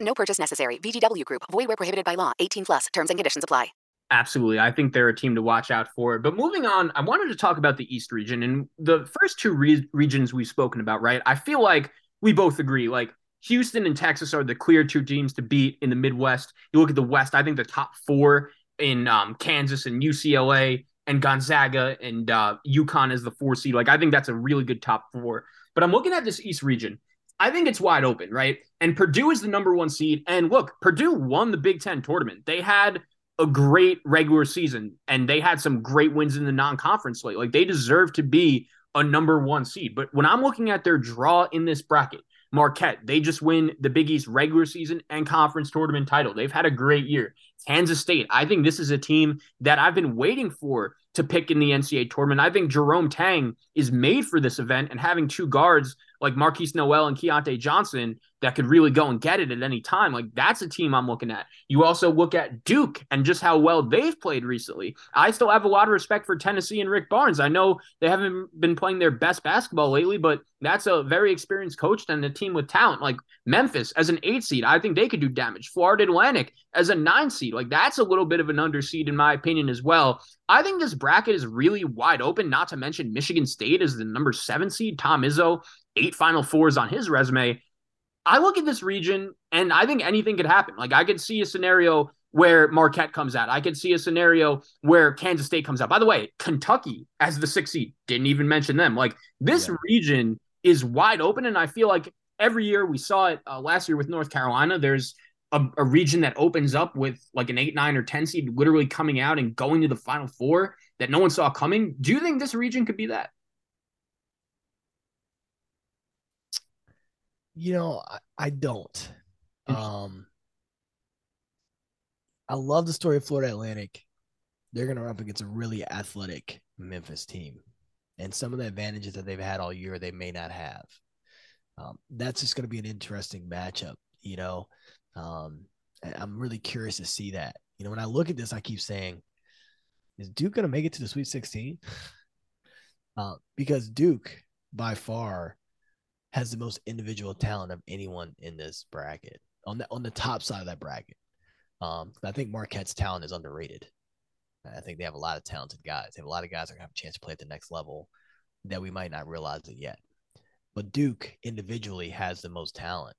No purchase necessary. VGW Group. Void where prohibited by law. 18 plus. Terms and conditions apply. Absolutely. I think they're a team to watch out for. But moving on, I wanted to talk about the East region. And the first two re- regions we've spoken about, right? I feel like we both agree. Like, Houston and Texas are the clear two teams to beat in the Midwest. You look at the West, I think the top four in um, Kansas and UCLA and Gonzaga and uh, UConn as the four seed. Like, I think that's a really good top four. But I'm looking at this East region. I think it's wide open, right? And Purdue is the number one seed. And look, Purdue won the Big Ten tournament. They had a great regular season and they had some great wins in the non conference slate. Like, they deserve to be a number one seed. But when I'm looking at their draw in this bracket, Marquette, they just win the Big East regular season and conference tournament title. They've had a great year. Kansas State, I think this is a team that I've been waiting for to pick in the NCAA tournament. I think Jerome Tang is made for this event, and having two guards like Markquis Nowell and Keyontae Johnson that could really go and get it at any time. Like that's a team I'm looking at. You also look at Duke and just how well they've played recently. I still have a lot of respect for Tennessee and Rick Barnes. I know they haven't been playing their best basketball lately, but that's a very experienced coach and a team with talent. Like Memphis as an eight seed, I think they could do damage. Florida Atlantic as a nine seed, like that's a little bit of an underseed in my opinion as well. I think this bracket is really wide open, not to mention Michigan State is the number seven seed. Tom Izzo, eight Final Fours on his resume. I look at this region and I think anything could happen. Like I could see a scenario where Marquette comes out. I could see a scenario where Kansas State comes out. By the way, Kentucky as the sixth seed, didn't even mention them. Like this yeah. region is wide open. And I feel like every year we saw it uh, last year with North Carolina, there's a, a, region that opens up with like an eight, nine, or 10 seed literally coming out and going to the final four that no one saw coming. Do you think this region could be that? You know, I, I don't. Um, I love the story of Florida Atlantic. They're going to run up against a really athletic Memphis team, and some of the advantages that they've had all year they may not have. Um, that's just going to be an interesting matchup. You know, um, I'm really curious to see that. You know, when I look at this, I keep saying, is Duke going to make it to the Sweet 16? Uh, because Duke, by far, has the most individual talent of anyone in this bracket on the on the top side of that bracket. Um, I think Marquette's talent is underrated. I think they have a lot of talented guys. They have a lot of guys that are gonna have a chance to play at the next level that we might not realize it yet. But Duke individually has the most talent.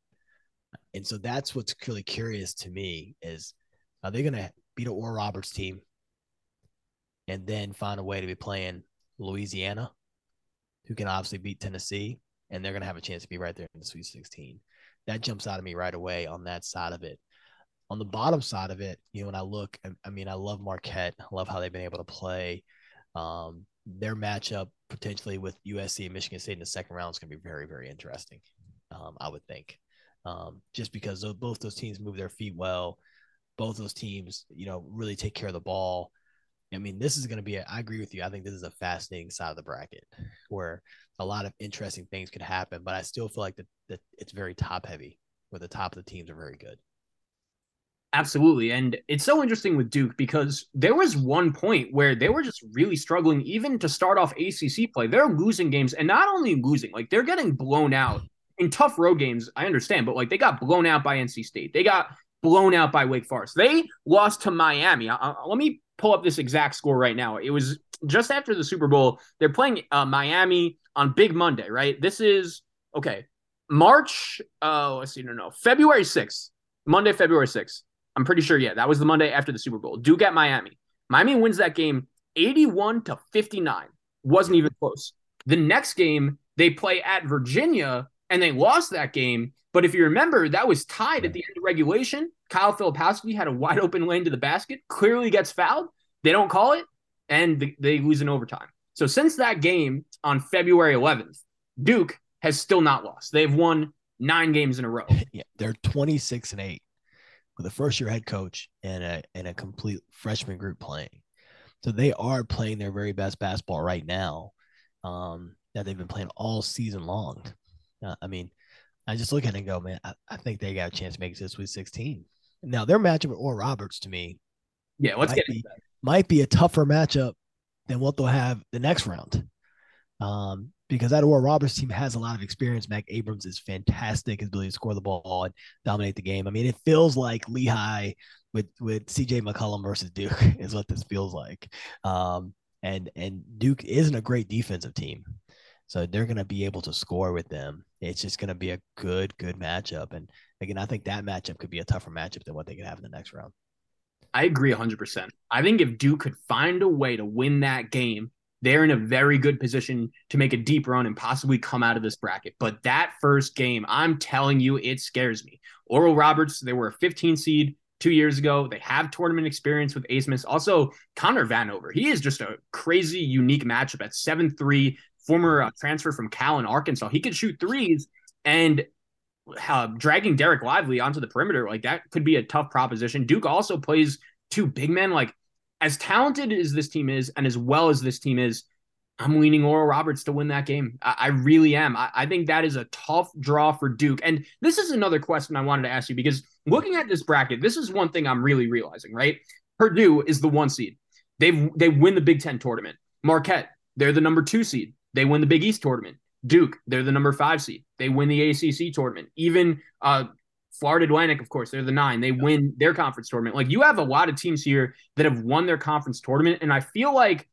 And so that's what's really curious to me is are they gonna beat an Oral Roberts team and then find a way to be playing Louisiana, who can obviously beat Tennessee, and they're going to have a chance to be right there in the Sweet 16. That jumps out of me right away on that side of it. On the bottom side of it, you know, when I look, I mean, I love Marquette. I love how they've been able to play. Um, their matchup potentially with USC and Michigan State in the second round is going to be very, very interesting. Um, I would think, um, just because both those teams move their feet well, both those teams, you know, really take care of the ball. I mean, this is going to be, a, I agree with you. I think this is a fascinating side of the bracket where a lot of interesting things could happen, but I still feel like that, it's very top heavy where the top of the teams are very good. Absolutely. And it's so interesting with Duke because there was one point where they were just really struggling, even to start off ACC play. They're losing games and not only losing, like they're getting blown out in tough road games. I understand, but like they got blown out by NC State. They got blown out by Wake Forest. They lost to Miami. Uh, let me pull up this exact score right now. It was just after the Super Bowl. They're playing uh, Miami on Big Monday, right? This is okay. March, uh, let's see, no, no, February 6th. Monday, February 6th. I'm pretty sure, yeah, that was the Monday after the Super Bowl. Duke at Miami. Miami wins that game 81 to 59. Wasn't even close. The next game, they play at Virginia and they lost that game. But if you remember, that was tied at the end of regulation. Kyle Filipowski had a wide open lane to the basket, clearly gets fouled. They don't call it, and they lose in overtime. So since that game on February 11th, Duke has still not lost. They've won nine games in a row. Yeah, they're 26 and 8 with a first year head coach and a and a complete freshman group playing. So they are playing their very best basketball right now. Um, that they've been playing all season long. Uh, I mean, I just look at it and go, man, I, I, think they got a chance to make it to Sweet 16. Now their matchup with Oral Roberts to me, yeah, let's get be, might be a tougher matchup than what they'll have the next round. Um, because that Oral Roberts team has a lot of experience. Max Abmas is fantastic, his ability to score the ball and dominate the game. I mean, it feels like Lehigh with with CJ McCollum versus Duke is what this feels like. Um, and and Duke isn't a great defensive team, so they're going to be able to score with them. It's just going to be a good good matchup. And again, I think that matchup could be a tougher matchup than what they could have in the next round. I agree 100%. I think if Duke could find a way to win that game, they're in a very good position to make a deep run and possibly come out of this bracket. But that first game, I'm telling you, it scares me. Oral Roberts, they were a 15 seed two years ago. They have tournament experience with Abmas. Also, Connor Vanover. He is just a crazy, unique matchup at 7 3, former uh, transfer from Cal and Arkansas. He could shoot threes and uh, dragging Dereck Lively onto the perimeter. Like that could be a tough proposition. Duke also plays two big men. Like as talented as this team is, and as well as this team is, I'm leaning Oral Roberts to win that game. I, I really am. I, I, think that is a tough draw for Duke. And this is another question I wanted to ask you because looking at this bracket, this is one thing I'm really realizing, right? Purdue is the one seed. They they win the Big Ten tournament. Marquette, they're the number two seed. They win the Big East tournament. Duke, they're the number five seed. They win the ACC tournament. Even uh, Florida Atlantic, of course, they're the nine. They win their conference tournament. Like you have a lot of teams here that have won their conference tournament. And I feel like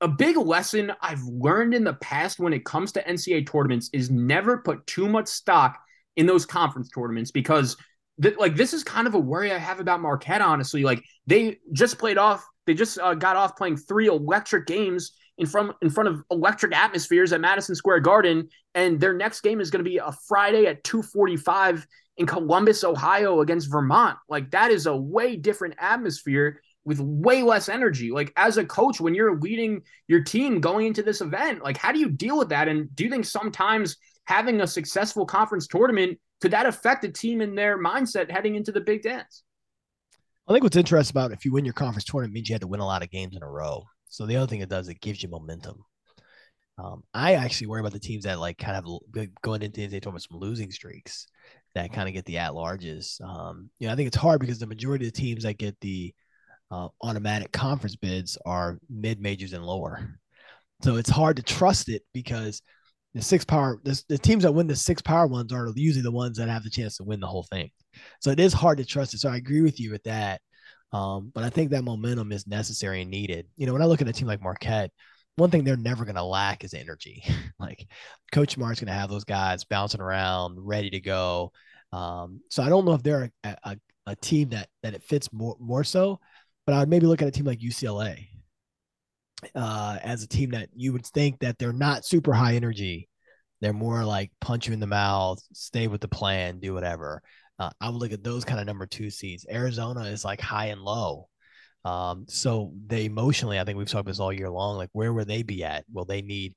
a big lesson I've learned in the past when it comes to NCAA tournaments is never put too much stock in those conference tournaments because th- like this is kind of a worry I have about Marquette, honestly. Like they just played off, they just uh, got off playing three electric games in front in front of electric atmospheres at Madison Square Garden, and their next game is going to be a Friday at 2:45 in Columbus, Ohio against Vermont. Like that is a way different atmosphere with way less energy. Like as a coach, when you're leading your team going into this event, like how do you deal with that? And do you think sometimes having a successful conference tournament could that affect a team in their mindset heading into the big dance? I think what's interesting about if you win your conference tournament means you had to win a lot of games in a row. So the other thing it does, it gives you momentum. Um, I actually worry about the teams that like kind of going into the tournament some losing streaks that kind of get the at larges. Um, you know, I think it's hard because the majority of the teams that get the uh, automatic conference bids are mid majors and lower. So it's hard to trust it because the six power, the, the teams that win the six power ones are usually the ones that have the chance to win the whole thing. So it is hard to trust it. So I agree with you with that. Um, but I think that momentum is necessary and needed. You know, when I look at a team like Marquette, one thing they're never going to lack is energy. like Coach Smart's going to have those guys bouncing around, ready to go. Um, so I don't know if they're a, a, a, team that that it fits more more so, but I would maybe look at a team like UCLA uh, as a team that you would think that they're not super high energy. They're more like punch you in the mouth, stay with the plan, do whatever. Uh, I would look at those kind of number two seeds. Arizona is like high and low. Um, so they emotionally, I think we've talked about this all year long. Like, where will they be at? Will they need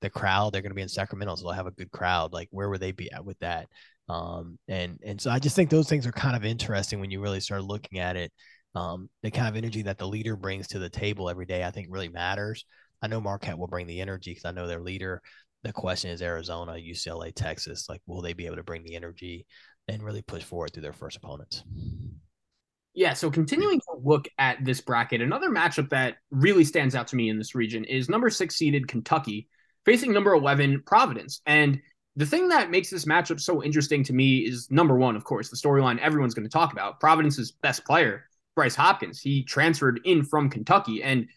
the crowd? They're going to be in Sacramento, so they'll have a good crowd. Like, where would they be at with that? Um, and and so I just think those things are kind of interesting when you really start looking at it. Um, the kind of energy that the leader brings to the table every day, I think, really matters. I know Marquette will bring the energy because I know their leader. The question is Arizona, UCLA, Texas. Like, will they be able to bring the energy and really push forward through their first opponents? Yeah, so continuing to look at this bracket, another matchup that really stands out to me in this region is number six seeded Kentucky facing number 11 Providence. And the thing that makes this matchup so interesting to me is number one, of course, the storyline everyone's going to talk about Providence's best player, Bryce Hopkins. He transferred in from Kentucky. And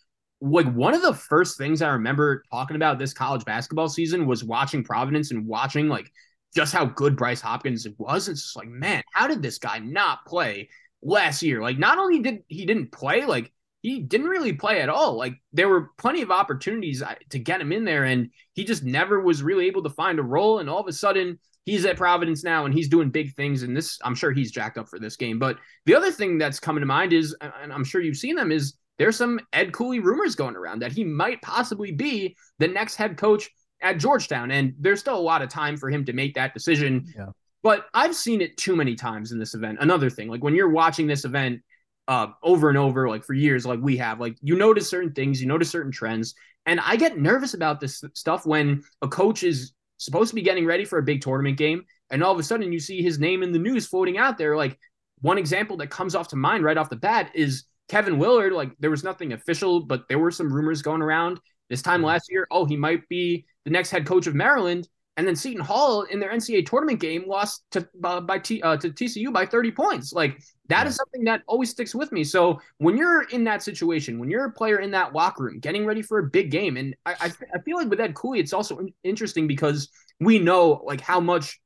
like one of the first things I remember talking about this college basketball season was watching Providence and watching like just how good Bryce Hopkins was. It's just like, man, how did this guy not play last year? Like, not only did he didn't play, like he didn't really play at all. Like there were plenty of opportunities to get him in there, and he just never was really able to find a role. And all of a sudden, he's at Providence now, and he's doing big things. And this, I'm sure he's jacked up for this game. But the other thing that's coming to mind is, and I'm sure you've seen them, is there's some Ed Cooley rumors going around that he might possibly be the next head coach at Georgetown. And there's still a lot of time for him to make that decision. Yeah. But I've seen it too many times in this event. Another thing, like when you're watching this event uh, over and over, like for years, like we have, like you notice certain things, you notice certain trends. And I get nervous about this stuff when a coach is supposed to be getting ready for a big tournament game. And all of a sudden you see his name in the news floating out there. Like one example that comes off to mind right off the bat is Kevin Willard. Like there was nothing official, but there were some rumors going around this time last year. Oh, he might be the next head coach of Maryland. And then Seton Hall in their NCAA tournament game lost to uh, by T, uh, to TCU by 30 points. Like that is something that always sticks with me. So when you're in that situation, when you're a player in that locker room, getting ready for a big game, and I I, I feel like with Ed Cooley, it's also interesting because we know like how much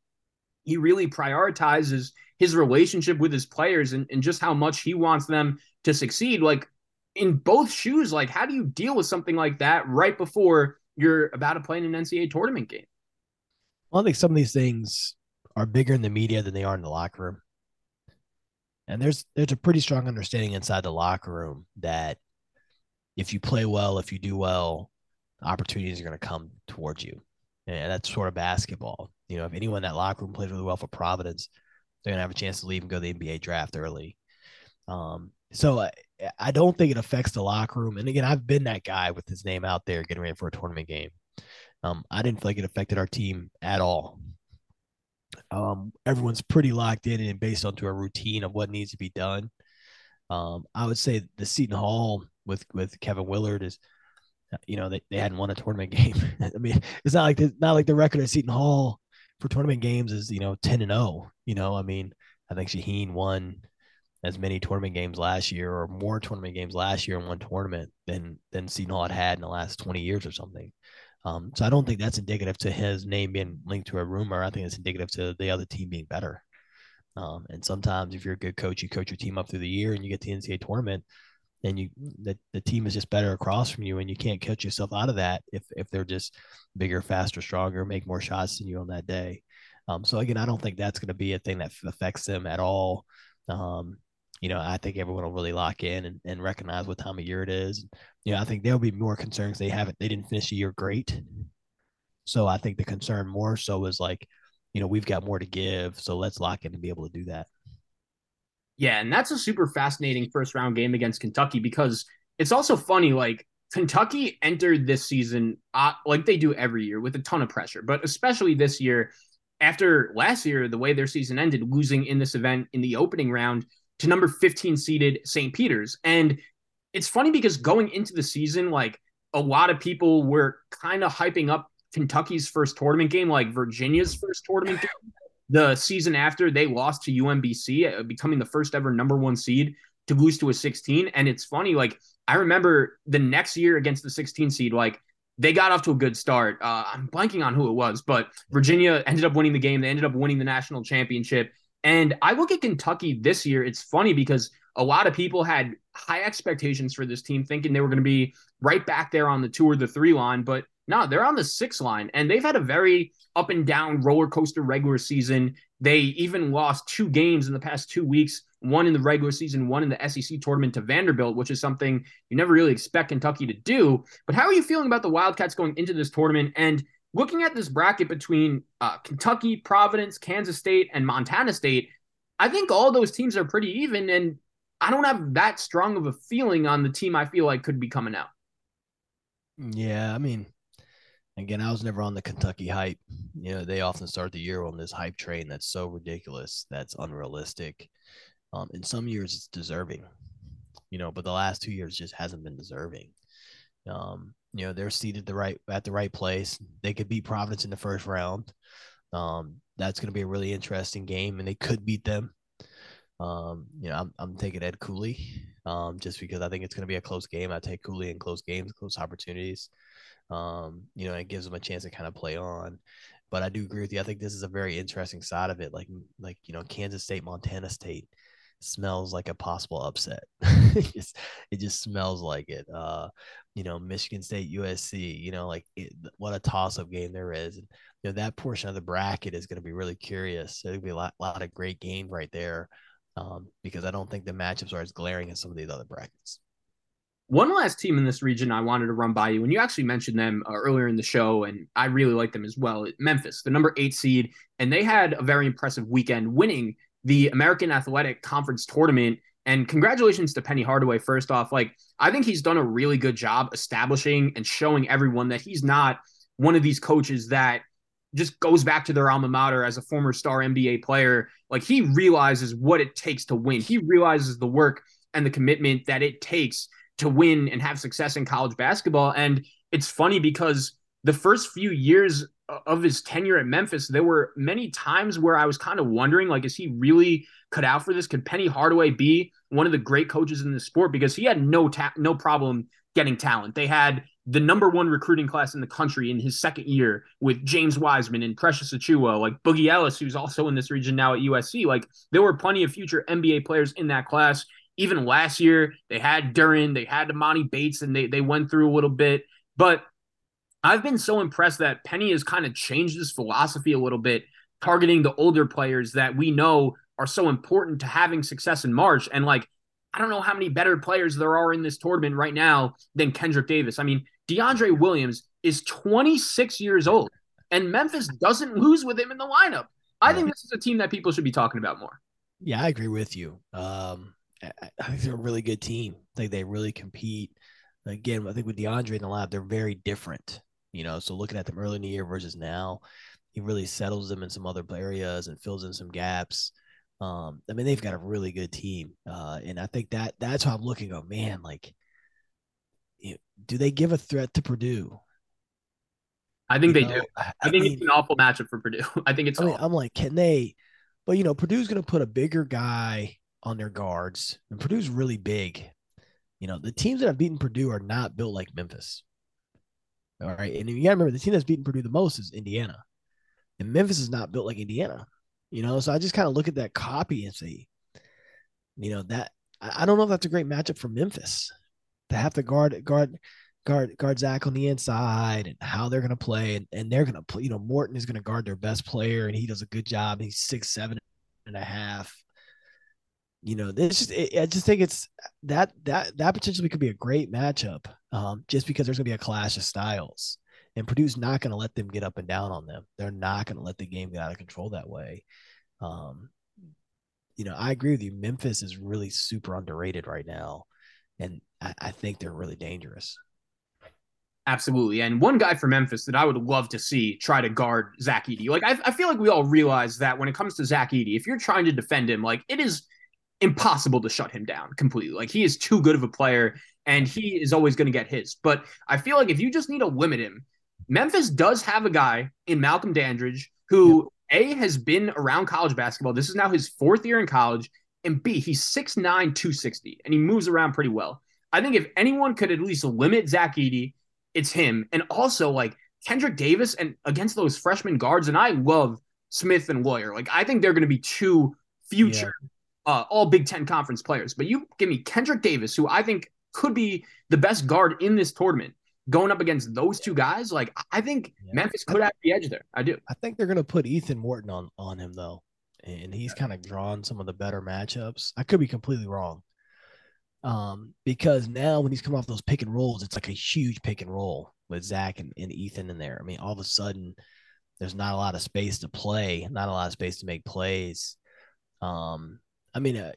he really prioritizes his relationship with his players and, and just how much he wants them to succeed. Like in both shoes, like how do you deal with something like that right before you're about to play in an NCAA tournament game? Well, I think some of these things are bigger in the media than they are in the locker room. And there's there's a pretty strong understanding inside the locker room that if you play well, if you do well, opportunities are going to come towards you. And that's sort of basketball. You know, if anyone in that locker room plays really well for Providence, they're going to have a chance to leave and go to the NBA draft early. Um, so I, don't think it affects the locker room. And again, I've been that guy with his name out there getting ready for a tournament game. Um, I didn't feel like it affected our team at all. Um, everyone's pretty locked in and based onto a routine of what needs to be done. Um, I would say the Seton Hall with with Kevin Willard is, you know, they, they hadn't won a tournament game. I mean, it's not like the, not like the record at Seton Hall for tournament games is you know ten and zero. Oh, you know, I mean, I think Shaheen won as many tournament games last year or more tournament games last year in one tournament than than Seton Hall had had in the last twenty years or something. Um, so I don't think that's indicative to his name being linked to a rumor. I think it's indicative to the other team being better. Um, and sometimes if you're a good coach, you coach your team up through the year and you get the NCAA tournament and you the, the team is just better across from you and you can't catch yourself out of that if if they're just bigger, faster, stronger, make more shots than you on that day. Um, so again, I don't think that's going to be a thing that affects them at all. Um, you know, I think everyone will really lock in and, and recognize what time of year it is. You know, I think there'll be more concerns. They haven't, they didn't finish the year great. So I think the concern more so is like, you know, we've got more to give. So let's lock in and be able to do that. Yeah. And that's a super fascinating first round game against Kentucky because it's also funny. Like Kentucky entered this season, uh, like they do every year, with a ton of pressure, but especially this year. After last year, the way their season ended, losing in this event in the opening round, to number 15 seeded St. Peter's. And it's funny because going into the season, like a lot of people were kind of hyping up Kentucky's first tournament game, like Virginia's first tournament game. The season after they lost to UMBC, uh, becoming the first ever number one seed to lose to a 16. And it's funny, like I remember the next year against the 16 seed, like they got off to a good start. Uh, I'm blanking on who it was, but Virginia ended up winning the game. They ended up winning the national championship. And I look at Kentucky this year. It's funny because a lot of people had high expectations for this team, thinking they were going to be right back there on the two or the three line. But no, they're on the six line, and they've had a very up and down roller coaster regular season. They even lost two games in the past two weeks one in the regular season, one in the SEC tournament to Vanderbilt, which is something you never really expect Kentucky to do. But how are you feeling about the Wildcats going into this tournament? And looking at this bracket between uh, Kentucky, Providence, Kansas State, and Montana State, I think all those teams are pretty even, and I don't have that strong of a feeling on the team I feel like could be coming out. Yeah, I mean, again, I was never on the Kentucky hype. You know, they often start the year on this hype train that's so ridiculous, that's unrealistic. Um, in some years, it's deserving, you know, but the last two years just hasn't been deserving. Um, you know, they're seated the right at the right place. They could beat Providence in the first round. Um, that's going to be a really interesting game, and they could beat them. Um, you know, I'm, I'm taking Ed Cooley, um, just because I think it's going to be a close game. I take Cooley in close games, close opportunities. Um, you know, it gives them a chance to kind of play on. But I do agree with you. I think this is a very interesting side of it. Like like you know, Kansas State, Montana State smells like a possible upset. it just it just smells like it. Uh, you know, Michigan State, USC. You know, like it, what a toss up game there is. And, you know that portion of the bracket is going to be really curious. There'll be a lot, lot of great games right there. Um, because I don't think the matchups are as glaring as some of these other brackets. One last team in this region I wanted to run by you, and you actually mentioned them uh, earlier in the show, and I really like them as well. Memphis, the number eight seed, and they had a very impressive weekend, winning the American Athletic Conference tournament. And congratulations to Penny Hardaway. First off, like I think he's done a really good job establishing and showing everyone that he's not one of these coaches that just goes back to their alma mater as a former star NBA player. Like he realizes what it takes to win. He realizes the work and the commitment that it takes to win and have success in college basketball. And it's funny because the first few years of his tenure at Memphis, there were many times where I was kind of wondering, like, is he really cut out for this? Could Penny Hardaway be one of the great coaches in the sport? Because he had no ta- no problem getting talent. They had the number one recruiting class in the country in his second year with James Wiseman and Precious Achiuwa, like Boogie Ellis, who's also in this region now at USC. Like there were plenty of future NBA players in that class even last year, they had Duren, they had Emoni Bates, and they they went through a little bit. But I've been so impressed that Penny has kind of changed his philosophy a little bit, targeting the older players that we know are so important to having success in March. And like, I don't know how many better players there are in this tournament right now than Kendrick Davis. I mean, DeAndre Williams is 26 years old, and Memphis doesn't lose with him in the lineup. I think this is a team that people should be talking about more. Yeah, I agree with you. Um, I think they're a really good team. I think they really compete. Again, I think with DeAndre in the lab, they're very different. You know, so looking at them early in the year versus now, he really settles them in some other areas and fills in some gaps. Um, I mean, they've got a really good team, uh, and I think that that's how I'm looking. Oh man, like, you know, do they give a threat to Purdue? I think you they know, do. I, I think mean, it's an awful matchup for Purdue. I think it's. I mean, I'm like, can they? But you know, Purdue's going to put a bigger guy on their guards. And Purdue's really big. You know, the teams that have beaten Purdue are not built like Memphis. All right. And you gotta remember the team that's beaten Purdue the most is Indiana. And Memphis is not built like Indiana. You know, so I just kind of look at that copy and say, you know, that I don't know if that's a great matchup for Memphis to have to guard guard guard guard Zach on the inside and how they're gonna play. And, and they're gonna play, you know, Morton is gonna guard their best player and he does a good job. He's six, seven and a half you know, this just it, I just think it's that that that potentially could be a great matchup, um, just because there's gonna be a clash of styles, and Purdue's not gonna let them get up and down on them. They're not gonna let the game get out of control that way. Um, you know, I agree with you. Memphis is really super underrated right now, and I, I think they're really dangerous. Absolutely. And one guy for Memphis that I would love to see try to guard Zach Edey. Like, I, I feel like we all realize that when it comes to Zach Edey, if you're trying to defend him, like, it is impossible to shut him down completely. Like he is too good of a player and he is always going to get his. But I feel like if you just need to limit him, Memphis does have a guy in Malcolm Dandridge who A has been around college basketball. This is now his fourth year in college. And B, he's 6'9, 260, and he moves around pretty well. I think if anyone could at least limit Zach Edey, it's him. And also like Kendrick Davis and against those freshman guards, and I love Smith and Loyer. Like I think they're going to be two future yeah uh, all Big Ten conference players. But you give me Kendrick Davis, who I think could be the best guard in this tournament, going up against those two guys. Like I think yeah. Memphis could have the edge there. I do. I think they're going to put Ethan Morton on on him though, and he's kind of drawn some of the better matchups. I could be completely wrong. Um, because now when he's come off those pick and rolls, it's like a huge pick and roll with Zach and, and Ethan in there. I mean, all of a sudden, there's not a lot of space to play, not a lot of space to make plays. Um, I mean, uh,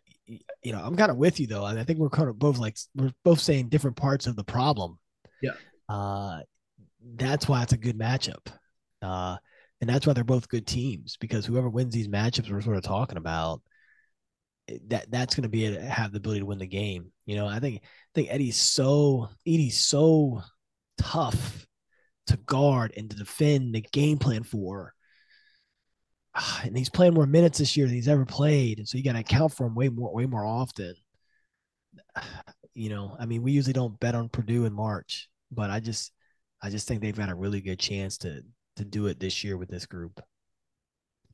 you know, I'm kind of with you though. I think we're kind of both like we're both saying different parts of the problem. Yeah. Uh, that's why it's a good matchup. Uh, and that's why they're both good teams because whoever wins these matchups we're sort of talking about, eh, that that's going to be a, have the ability to win the game. You know, I think I think Edey's so Edey's so tough to guard and to defend the game plan for and he's playing more minutes this year than he's ever played, and so you got to account for him way more, way more often. You know, I mean, we usually don't bet on Purdue in March, but I just, I just think they've got a really good chance to to do it this year with this group.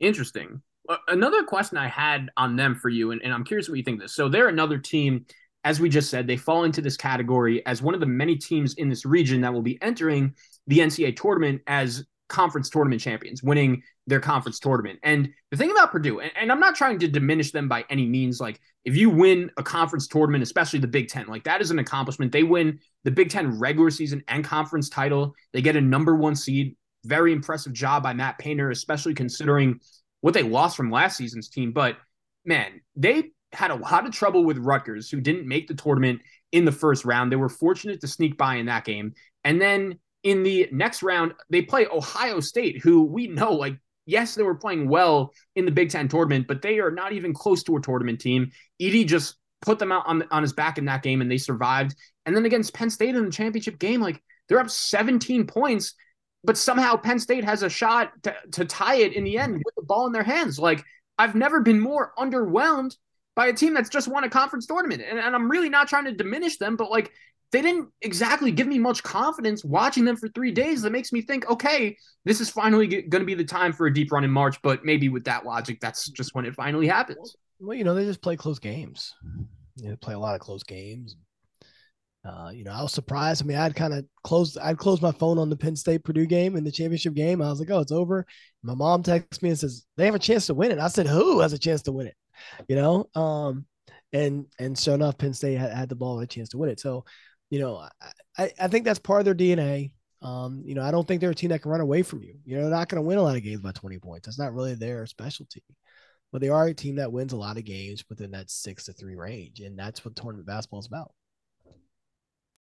Interesting. Another question I had on them for you, and, and I'm curious what you think this. So they're another team, as we just said, they fall into this category as one of the many teams in this region that will be entering the NCAA tournament as conference tournament champions, winning their conference tournament. And the thing about Purdue, and, and, I'm not trying to diminish them by any means, like if you win a conference tournament, especially the Big Ten, like that is an accomplishment. They win the Big Ten regular season and conference title. They get a number one seed. Very impressive job by Matt Painter, especially considering what they lost from last season's team. But man, they had a lot of trouble with Rutgers, who didn't make the tournament in the first round. They were fortunate to sneak by in that game. And then in the next round, they play Ohio State, who we know, like, yes, they were playing well in the Big Ten tournament, but they are not even close to a tournament team. Edey just put them out on, on his back in that game and they survived. And then against Penn State in the championship game, like, they're up 17 points, but somehow Penn State has a shot to, to tie it in the end with the ball in their hands. Like, I've never been more underwhelmed by a team that's just won a conference tournament. And, and, I'm really not trying to diminish them, but like they didn't exactly give me much confidence watching them for three days. That makes me think, okay, this is finally going to be the time for a deep run in March. But maybe with that logic, that's just when it finally happens. Well, you know, they just play close games. You know, play a lot of close games. Uh, you know, I was surprised. I mean, I'd kind of closed, I'd closed my phone on the Penn State Purdue game in the championship game. I was like, oh, it's over. My mom texts me and says, they have a chance to win it. I said, who has a chance to win it? You know, um, and and sure enough, Penn State had, had the ball and a chance to win it. So you know, I, I think that's part of their DNA. Um, you know, I don't think they're a team that can run away from you. You know, they're not going to win a lot of games by 20 points. That's not really their specialty. But they are a team that wins a lot of games within that six to three range. And that's what tournament basketball is about.